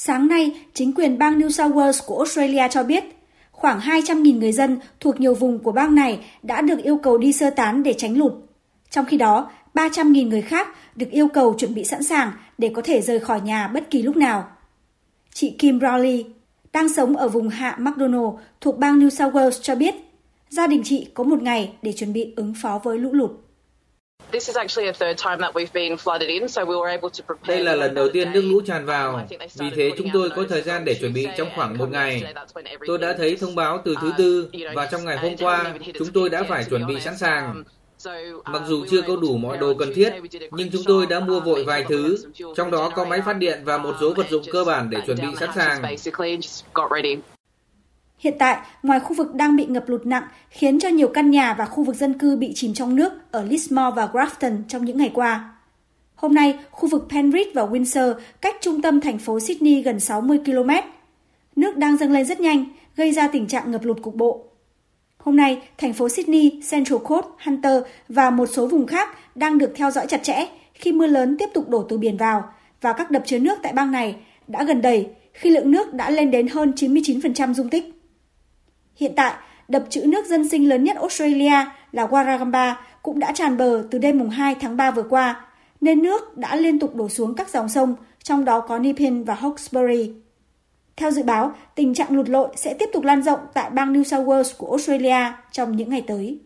Sáng nay, chính quyền bang New South Wales của Australia cho biết khoảng 200.000 người dân thuộc nhiều vùng của bang này đã được yêu cầu đi sơ tán để tránh lụt. Trong khi đó, 300.000 người khác được yêu cầu chuẩn bị sẵn sàng để có thể rời khỏi nhà bất kỳ lúc nào. Chị Kim Rowley, đang sống ở vùng hạ McDonald thuộc bang New South Wales cho biết, gia đình chị có một ngày để chuẩn bị ứng phó với lũ lụt. Đây là lần đầu tiên nước lũ tràn vào, vì thế chúng tôi có thời gian để chuẩn bị trong khoảng một ngày. Tôi đã thấy thông báo từ thứ tư và trong ngày hôm qua chúng tôi đã phải chuẩn bị sẵn sàng. Mặc dù chưa có đủ mọi đồ cần thiết, nhưng chúng tôi đã mua vội vài thứ, trong đó có máy phát điện và một số vật dụng cơ bản để chuẩn bị sẵn sàng. Hiện tại, ngoài khu vực đang bị ngập lụt nặng, khiến cho nhiều căn nhà và khu vực dân cư bị chìm trong nước ở Lismore và Grafton trong những ngày qua. Hôm nay, khu vực Penrith và Windsor cách trung tâm thành phố Sydney gần 60 km. Nước đang dâng lên rất nhanh, gây ra tình trạng ngập lụt cục bộ. Hôm nay, thành phố Sydney, Central Coast, Hunter và một số vùng khác đang được theo dõi chặt chẽ khi mưa lớn tiếp tục đổ từ biển vào và các đập chứa nước tại bang này đã gần đầy khi lượng nước đã lên đến hơn 99% dung tích. Hiện tại, đập trữ nước dân sinh lớn nhất Australia là Warragamba cũng đã tràn bờ từ đêm mùng 2 tháng 3 vừa qua, nên nước đã liên tục đổ xuống các dòng sông, trong đó có Nepean và Hawkesbury. Theo dự báo, tình trạng lụt lội sẽ tiếp tục lan rộng tại bang New South Wales của Australia trong những ngày tới.